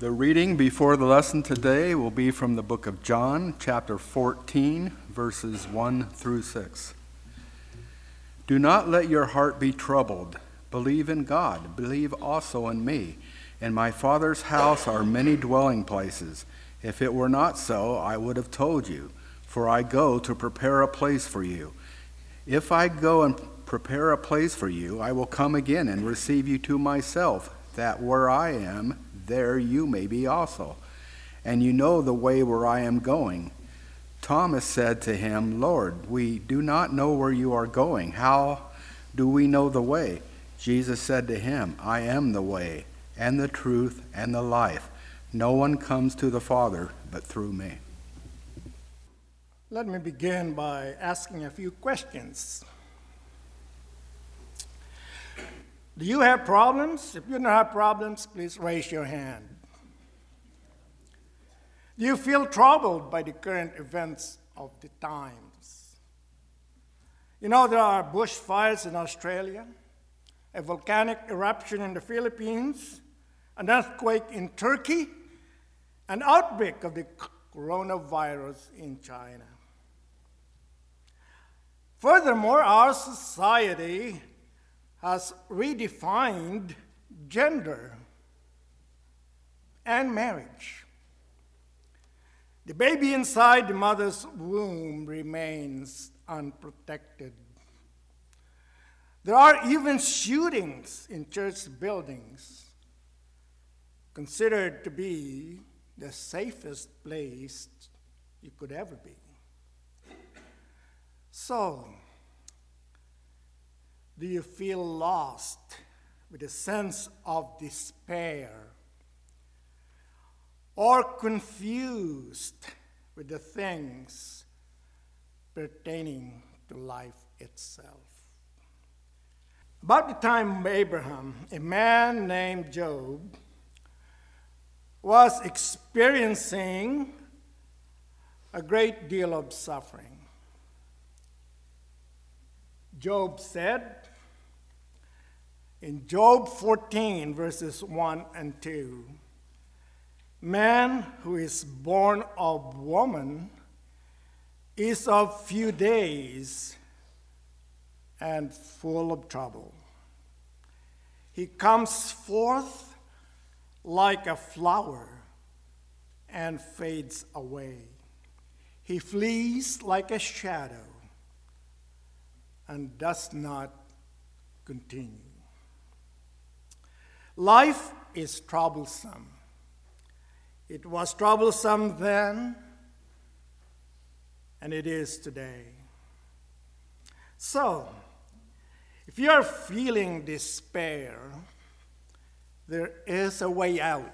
The reading before the lesson today will be from the book of John, chapter 14, verses 1 through 6. Do not let your heart be troubled. Believe in God. Believe also in me. In my Father's house are many dwelling places. If it were not so, I would have told you, for I go to prepare a place for you. If I go and prepare a place for you, I will come again and receive you to myself, that where I am, there you may be also. And you know the way where I am going. Thomas said to him, Lord, we do not know where you are going. How do we know the way? Jesus said to him, I am the way, and the truth, and the life. No one comes to the Father but through me. Let me begin by asking a few questions. Do you have problems? If you don't have problems, please raise your hand. Do you feel troubled by the current events of the times? You know, there are bushfires in Australia, a volcanic eruption in the Philippines, an earthquake in Turkey, an outbreak of the coronavirus in China. Furthermore, our society has redefined gender and marriage. The baby inside the mother's womb remains unprotected. There are even shootings in church buildings, considered to be the safest place you could ever be. So, do you feel lost with a sense of despair? Or confused with the things pertaining to life itself? About the time of Abraham, a man named Job was experiencing a great deal of suffering. Job said in Job 14, verses 1 and 2 Man who is born of woman is of few days and full of trouble. He comes forth like a flower and fades away. He flees like a shadow and does not continue. Life is troublesome. It was troublesome then, and it is today. So, if you are feeling despair, there is a way out.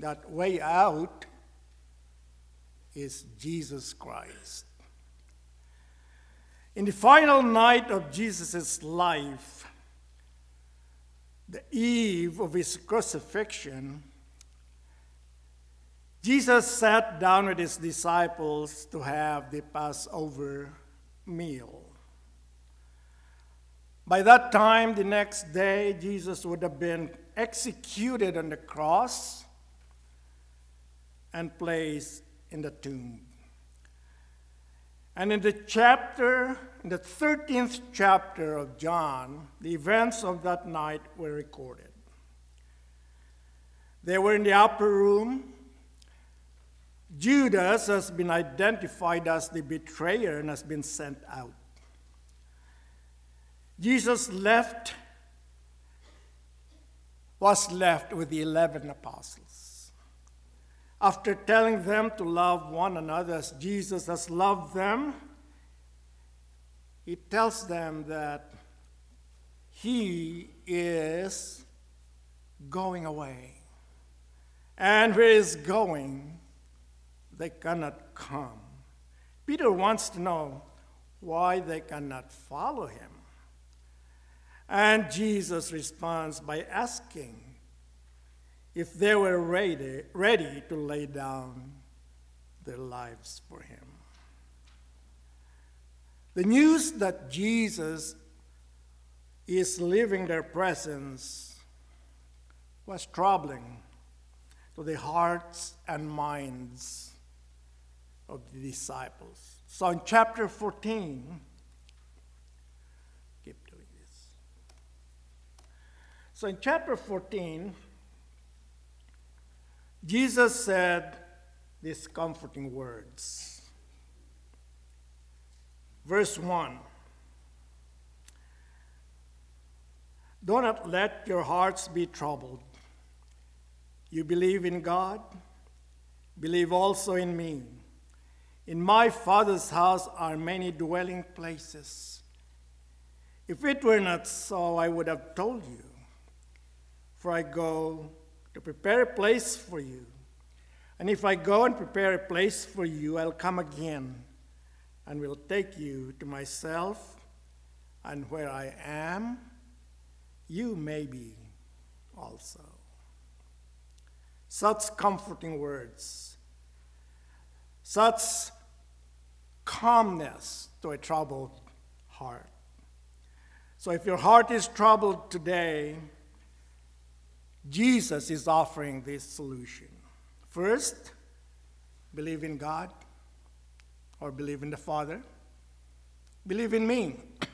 That way out is Jesus Christ. In the final night of Jesus' life, the eve of his crucifixion, Jesus sat down with his disciples to have the Passover meal. By that time, the next day, Jesus would have been executed on the cross and placed in the tomb. And in the chapter, in the 13th chapter of John, the events of that night were recorded. They were in the upper room. Judas has been identified as the betrayer and has been sent out. Jesus left, was left with the 11 apostles. After telling them to love one another as Jesus has loved them, he tells them that he is going away. And where he is going, they cannot come. Peter wants to know why they cannot follow him. And Jesus responds by asking, if they were ready, ready to lay down their lives for him. The news that Jesus is leaving their presence was troubling to the hearts and minds of the disciples. So in chapter 14, keep doing this. So in chapter 14, Jesus said these comforting words. Verse 1 Do not let your hearts be troubled. You believe in God, believe also in me. In my Father's house are many dwelling places. If it were not so, I would have told you. For I go to prepare a place for you. And if I go and prepare a place for you, I'll come again and will take you to myself, and where I am, you may be also. Such comforting words, such calmness to a troubled heart. So if your heart is troubled today, Jesus is offering this solution. First, believe in God or believe in the Father. Believe in me.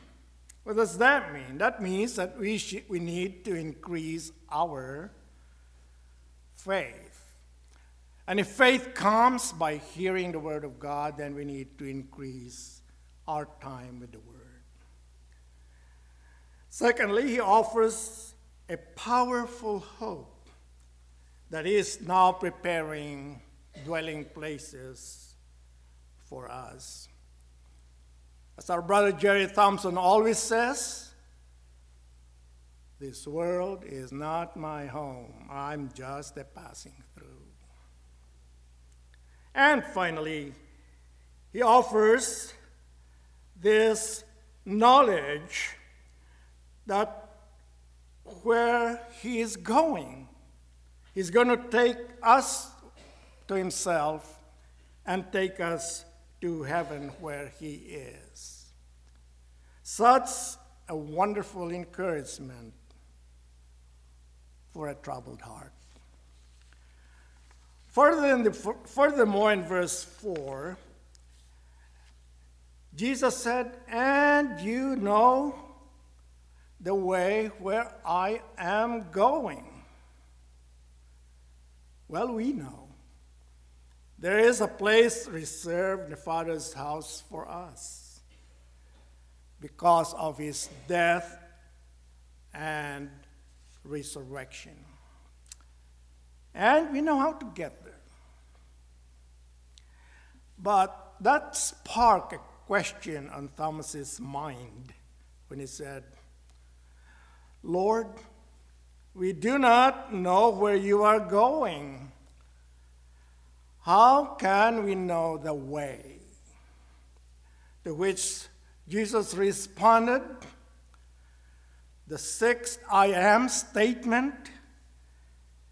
What does that mean? That means that we, we need to increase our faith. And if faith comes by hearing the Word of God, then we need to increase our time with the Word. Secondly, he offers a powerful hope that is now preparing dwelling places for us. As our brother Jerry Thompson always says, this world is not my home. I'm just a passing through. And finally, he offers this knowledge that where he is going, he's going to take us to himself and take us to heaven where he is. Such a wonderful encouragement for a troubled heart. Further in the, furthermore, in verse 4, Jesus said, And you know the way where I am going. Well, we know. There is a place reserved in the Father's house for us because of his death and resurrection. And we know how to get there. But that sparked a question on Thomas's mind when he said, Lord, we do not know where you are going. How can we know the way? To which Jesus responded, the sixth I am statement,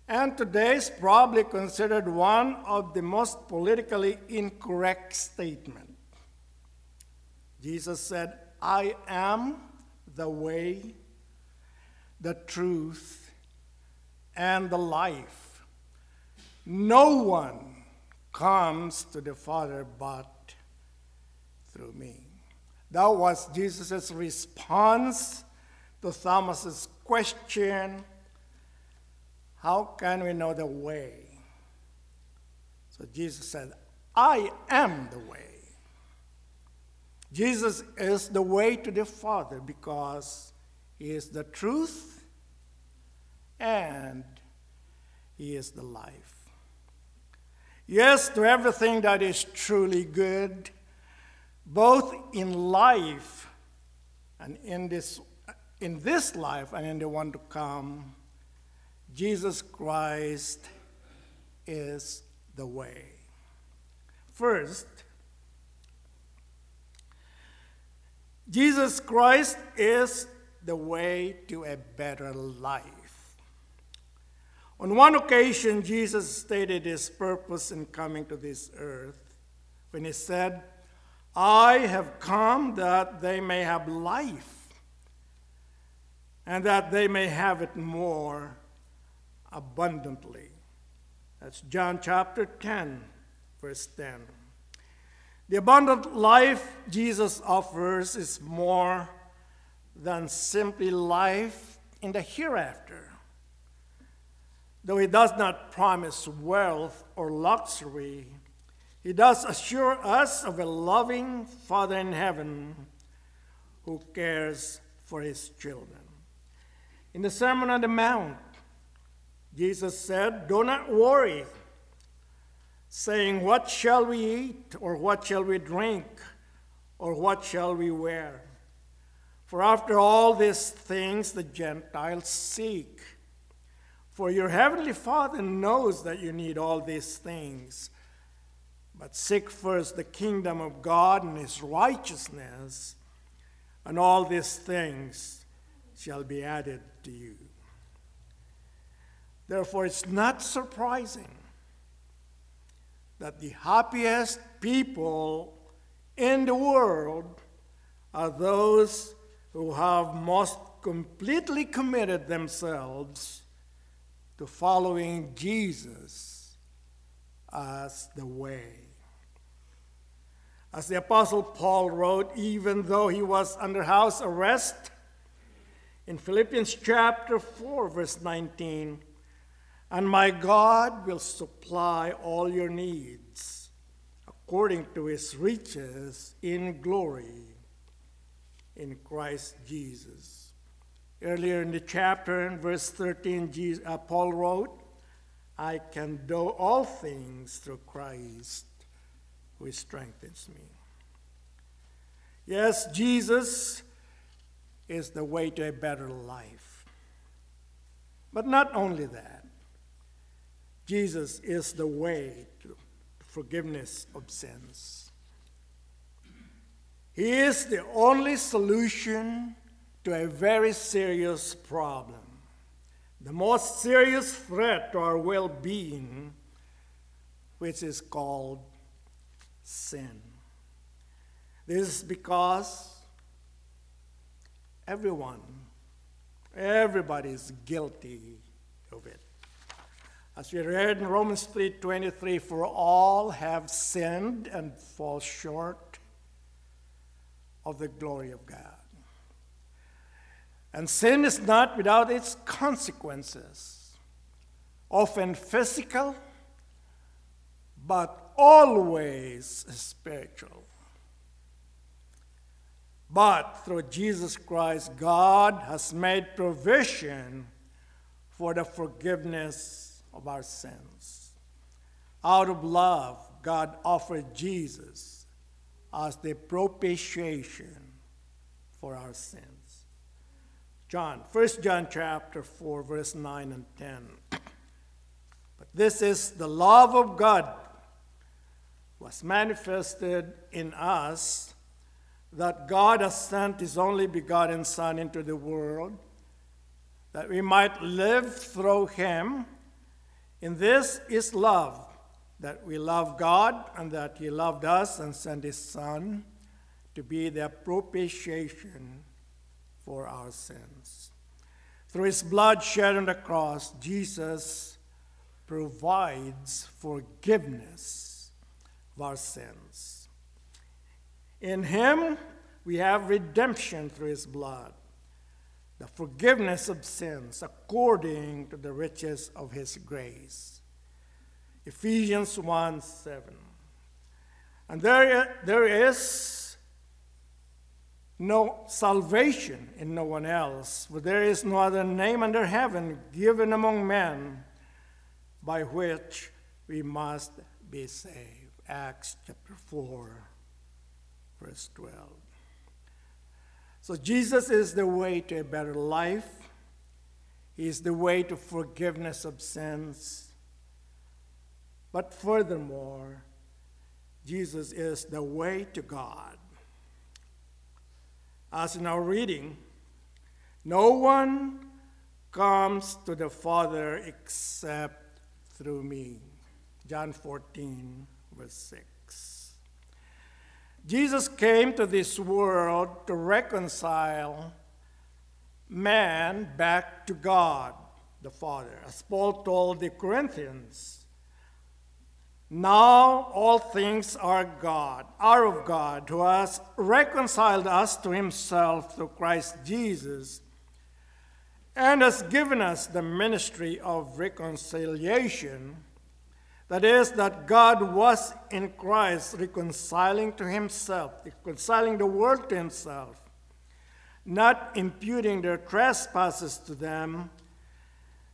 and today is probably considered one of the most politically incorrect statements. Jesus said, I am the way, the truth, and the life. No one comes to the Father but through me. That was Jesus' response to Thomas's question How can we know the way? So Jesus said, I am the way. Jesus is the way to the Father because is the truth and He is the life. Yes, to everything that is truly good, both in life and in this, in this life and in the one to come, Jesus Christ is the way. First, Jesus Christ is the way to a better life. On one occasion, Jesus stated his purpose in coming to this earth when he said, I have come that they may have life and that they may have it more abundantly. That's John chapter 10, verse 10. The abundant life Jesus offers is more than simply life in the hereafter. Though he does not promise wealth or luxury, he does assure us of a loving Father in heaven who cares for his children. In the Sermon on the Mount, Jesus said, Do not worry, saying, What shall we eat, or what shall we drink, or what shall we wear? For after all these things the Gentiles seek. For your heavenly Father knows that you need all these things. But seek first the kingdom of God and his righteousness, and all these things shall be added to you. Therefore, it's not surprising that the happiest people in the world are those who have most completely committed themselves to following Jesus as the way. As the Apostle Paul wrote, even though he was under house arrest, in Philippians chapter 4, verse 19, and my God will supply all your needs according to his riches in glory in Christ Jesus. Earlier in the chapter, in verse 13, Jesus, uh, Paul wrote, I can do all things through Christ who strengthens me. Yes, Jesus is the way to a better life. But not only that, Jesus is the way to forgiveness of sins. He is the only solution to a very serious problem, the most serious threat to our well being, which is called sin. This is because everyone, everybody is guilty of it. As we read in Romans 3:23, for all have sinned and fall short of the glory of God. And sin is not without its consequences, often physical, but always spiritual. But through Jesus Christ, God has made provision for the forgiveness of our sins. Out of love, God offered Jesus as the propitiation for our sins. John, 1 John chapter 4, verse 9 and 10. But this is the love of God was manifested in us that God has sent his only begotten Son into the world that we might live through him. In this is love that we love God and that He loved us and sent His Son to be the propitiation for our sins. Through His blood shed on the cross, Jesus provides forgiveness of our sins. In Him, we have redemption through His blood, the forgiveness of sins according to the riches of His grace. Ephesians 1 7. And there, there is no salvation in no one else, for there is no other name under heaven given among men by which we must be saved. Acts chapter 4, verse 12. So Jesus is the way to a better life. He is the way to forgiveness of sins. But furthermore, Jesus is the way to God. As in our reading, no one comes to the Father except through me. John 14, verse 6. Jesus came to this world to reconcile man back to God the Father. As Paul told the Corinthians, Now all things are God, are of God, who has reconciled us to himself through Christ Jesus, and has given us the ministry of reconciliation. That is, that God was in Christ reconciling to himself, reconciling the world to himself, not imputing their trespasses to them,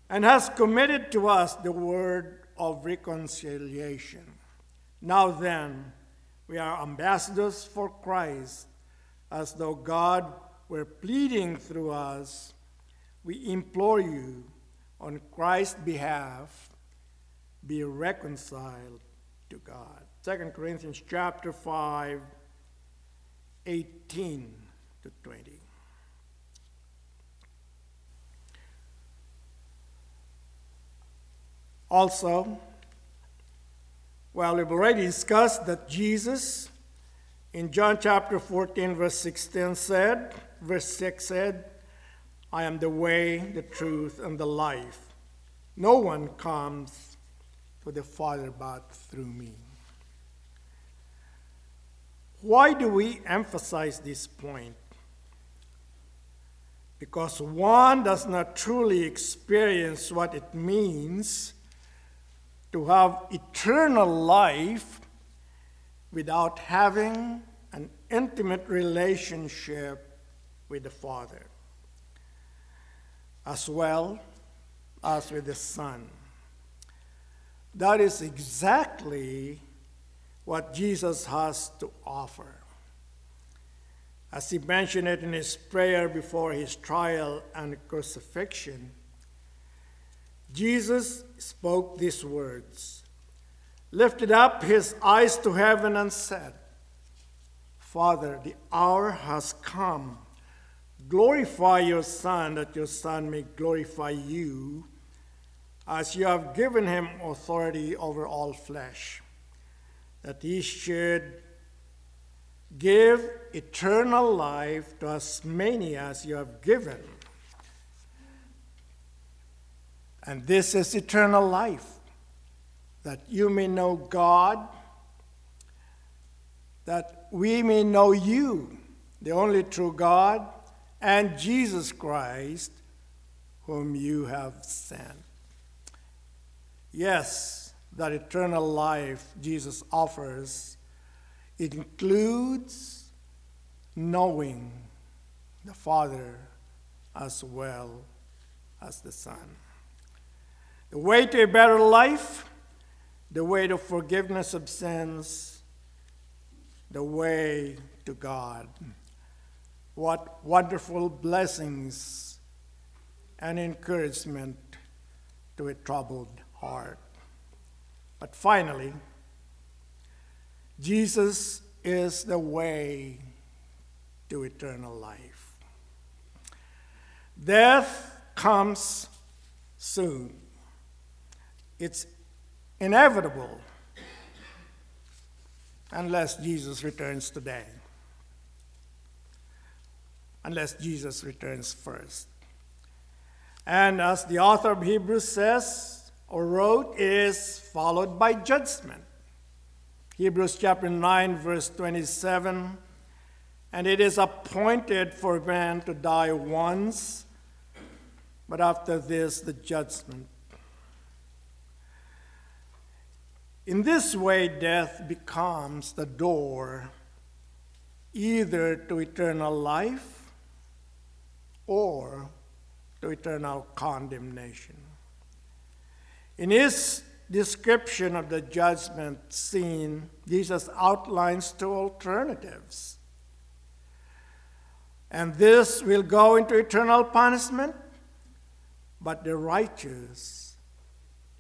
and has committed to us the word of reconciliation. Now then, we are ambassadors for Christ, as though God were pleading through us. We implore you, on Christ's behalf, be reconciled to God. 2 Corinthians chapter 5, 18 to 20. Also, well, we've already discussed that Jesus in John chapter 14, verse 16 said, verse 6 said, I am the way, the truth, and the life. No one comes to the Father but through me. Why do we emphasize this point? Because one does not truly experience what it means to have eternal life without having an intimate relationship with the Father, as well as with the Son. That is exactly what Jesus has to offer. As he mentioned it in his prayer before his trial and crucifixion, Jesus spoke these words, lifted up his eyes to heaven, and said, Father, the hour has come. Glorify your Son, that your Son may glorify you, as you have given him authority over all flesh, that he should give eternal life to as many as you have given. And this is eternal life, that you may know God, that we may know you, the only true God, and Jesus Christ, whom you have sent. Yes, that eternal life Jesus offers includes knowing the Father as well as the Son. The way to a better life, the way to forgiveness of sins, the way to God. What wonderful blessings and encouragement to a troubled heart. But finally, Jesus is the way to eternal life. Death comes soon. It's inevitable unless Jesus returns today. Unless Jesus returns first. And as the author of Hebrews says or wrote, is followed by judgment. Hebrews chapter 9, verse 27. And it is appointed for man to die once, but after this, the judgment. In this way, death becomes the door either to eternal life or to eternal condemnation. In his description of the judgment scene, Jesus outlines two alternatives. And this will go into eternal punishment, but the righteous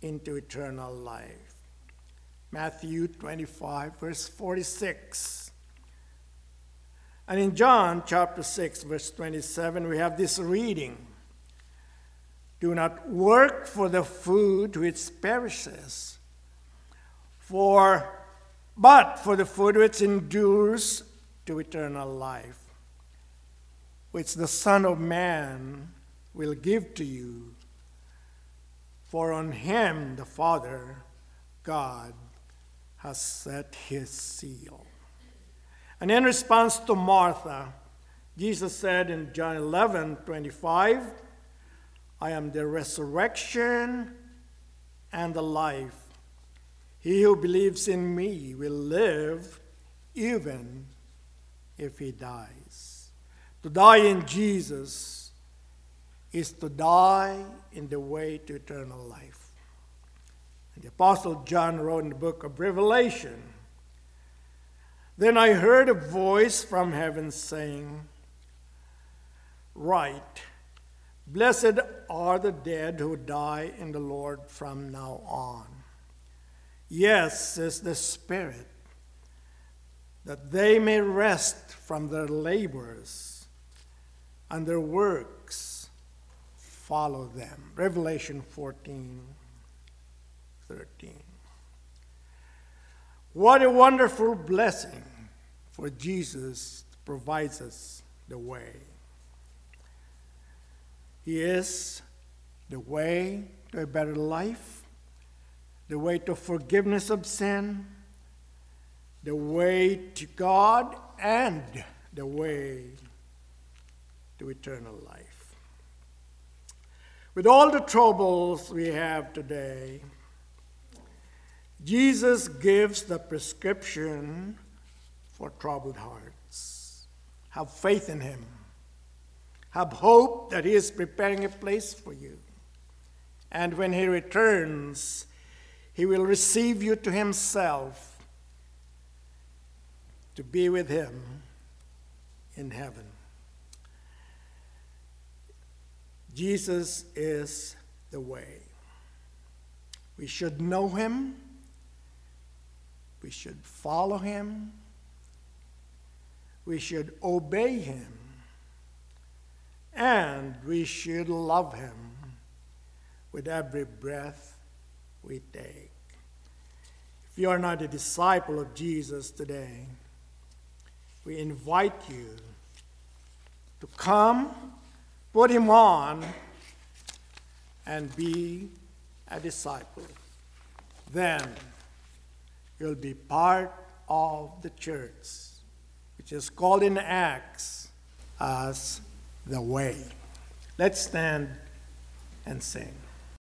into eternal life. Matthew 25, verse 46. And in John chapter 6, verse 27, we have this reading Do not work for the food which perishes, for, but for the food which endures to eternal life, which the Son of Man will give to you. For on him the Father, God, has set his seal. And in response to Martha, Jesus said in John 11 25, I am the resurrection and the life. He who believes in me will live even if he dies. To die in Jesus is to die in the way to eternal life. The Apostle John wrote in the book of Revelation Then I heard a voice from heaven saying, Write, blessed are the dead who die in the Lord from now on. Yes, says the Spirit, that they may rest from their labors and their works follow them. Revelation 14 13. What a wonderful blessing for Jesus provides us the way. He is the way to a better life, the way to forgiveness of sin, the way to God, and the way to eternal life. With all the troubles we have today, Jesus gives the prescription for troubled hearts. Have faith in Him. Have hope that He is preparing a place for you. And when He returns, He will receive you to Himself to be with Him in heaven. Jesus is the way. We should know Him we should follow him. We should obey him. And we should love him with every breath we take. If you are not a disciple of Jesus today, we invite you to come, put him on, and be a disciple. Then, you'll be part of the church, which is called in Acts as the way. Let's stand and sing.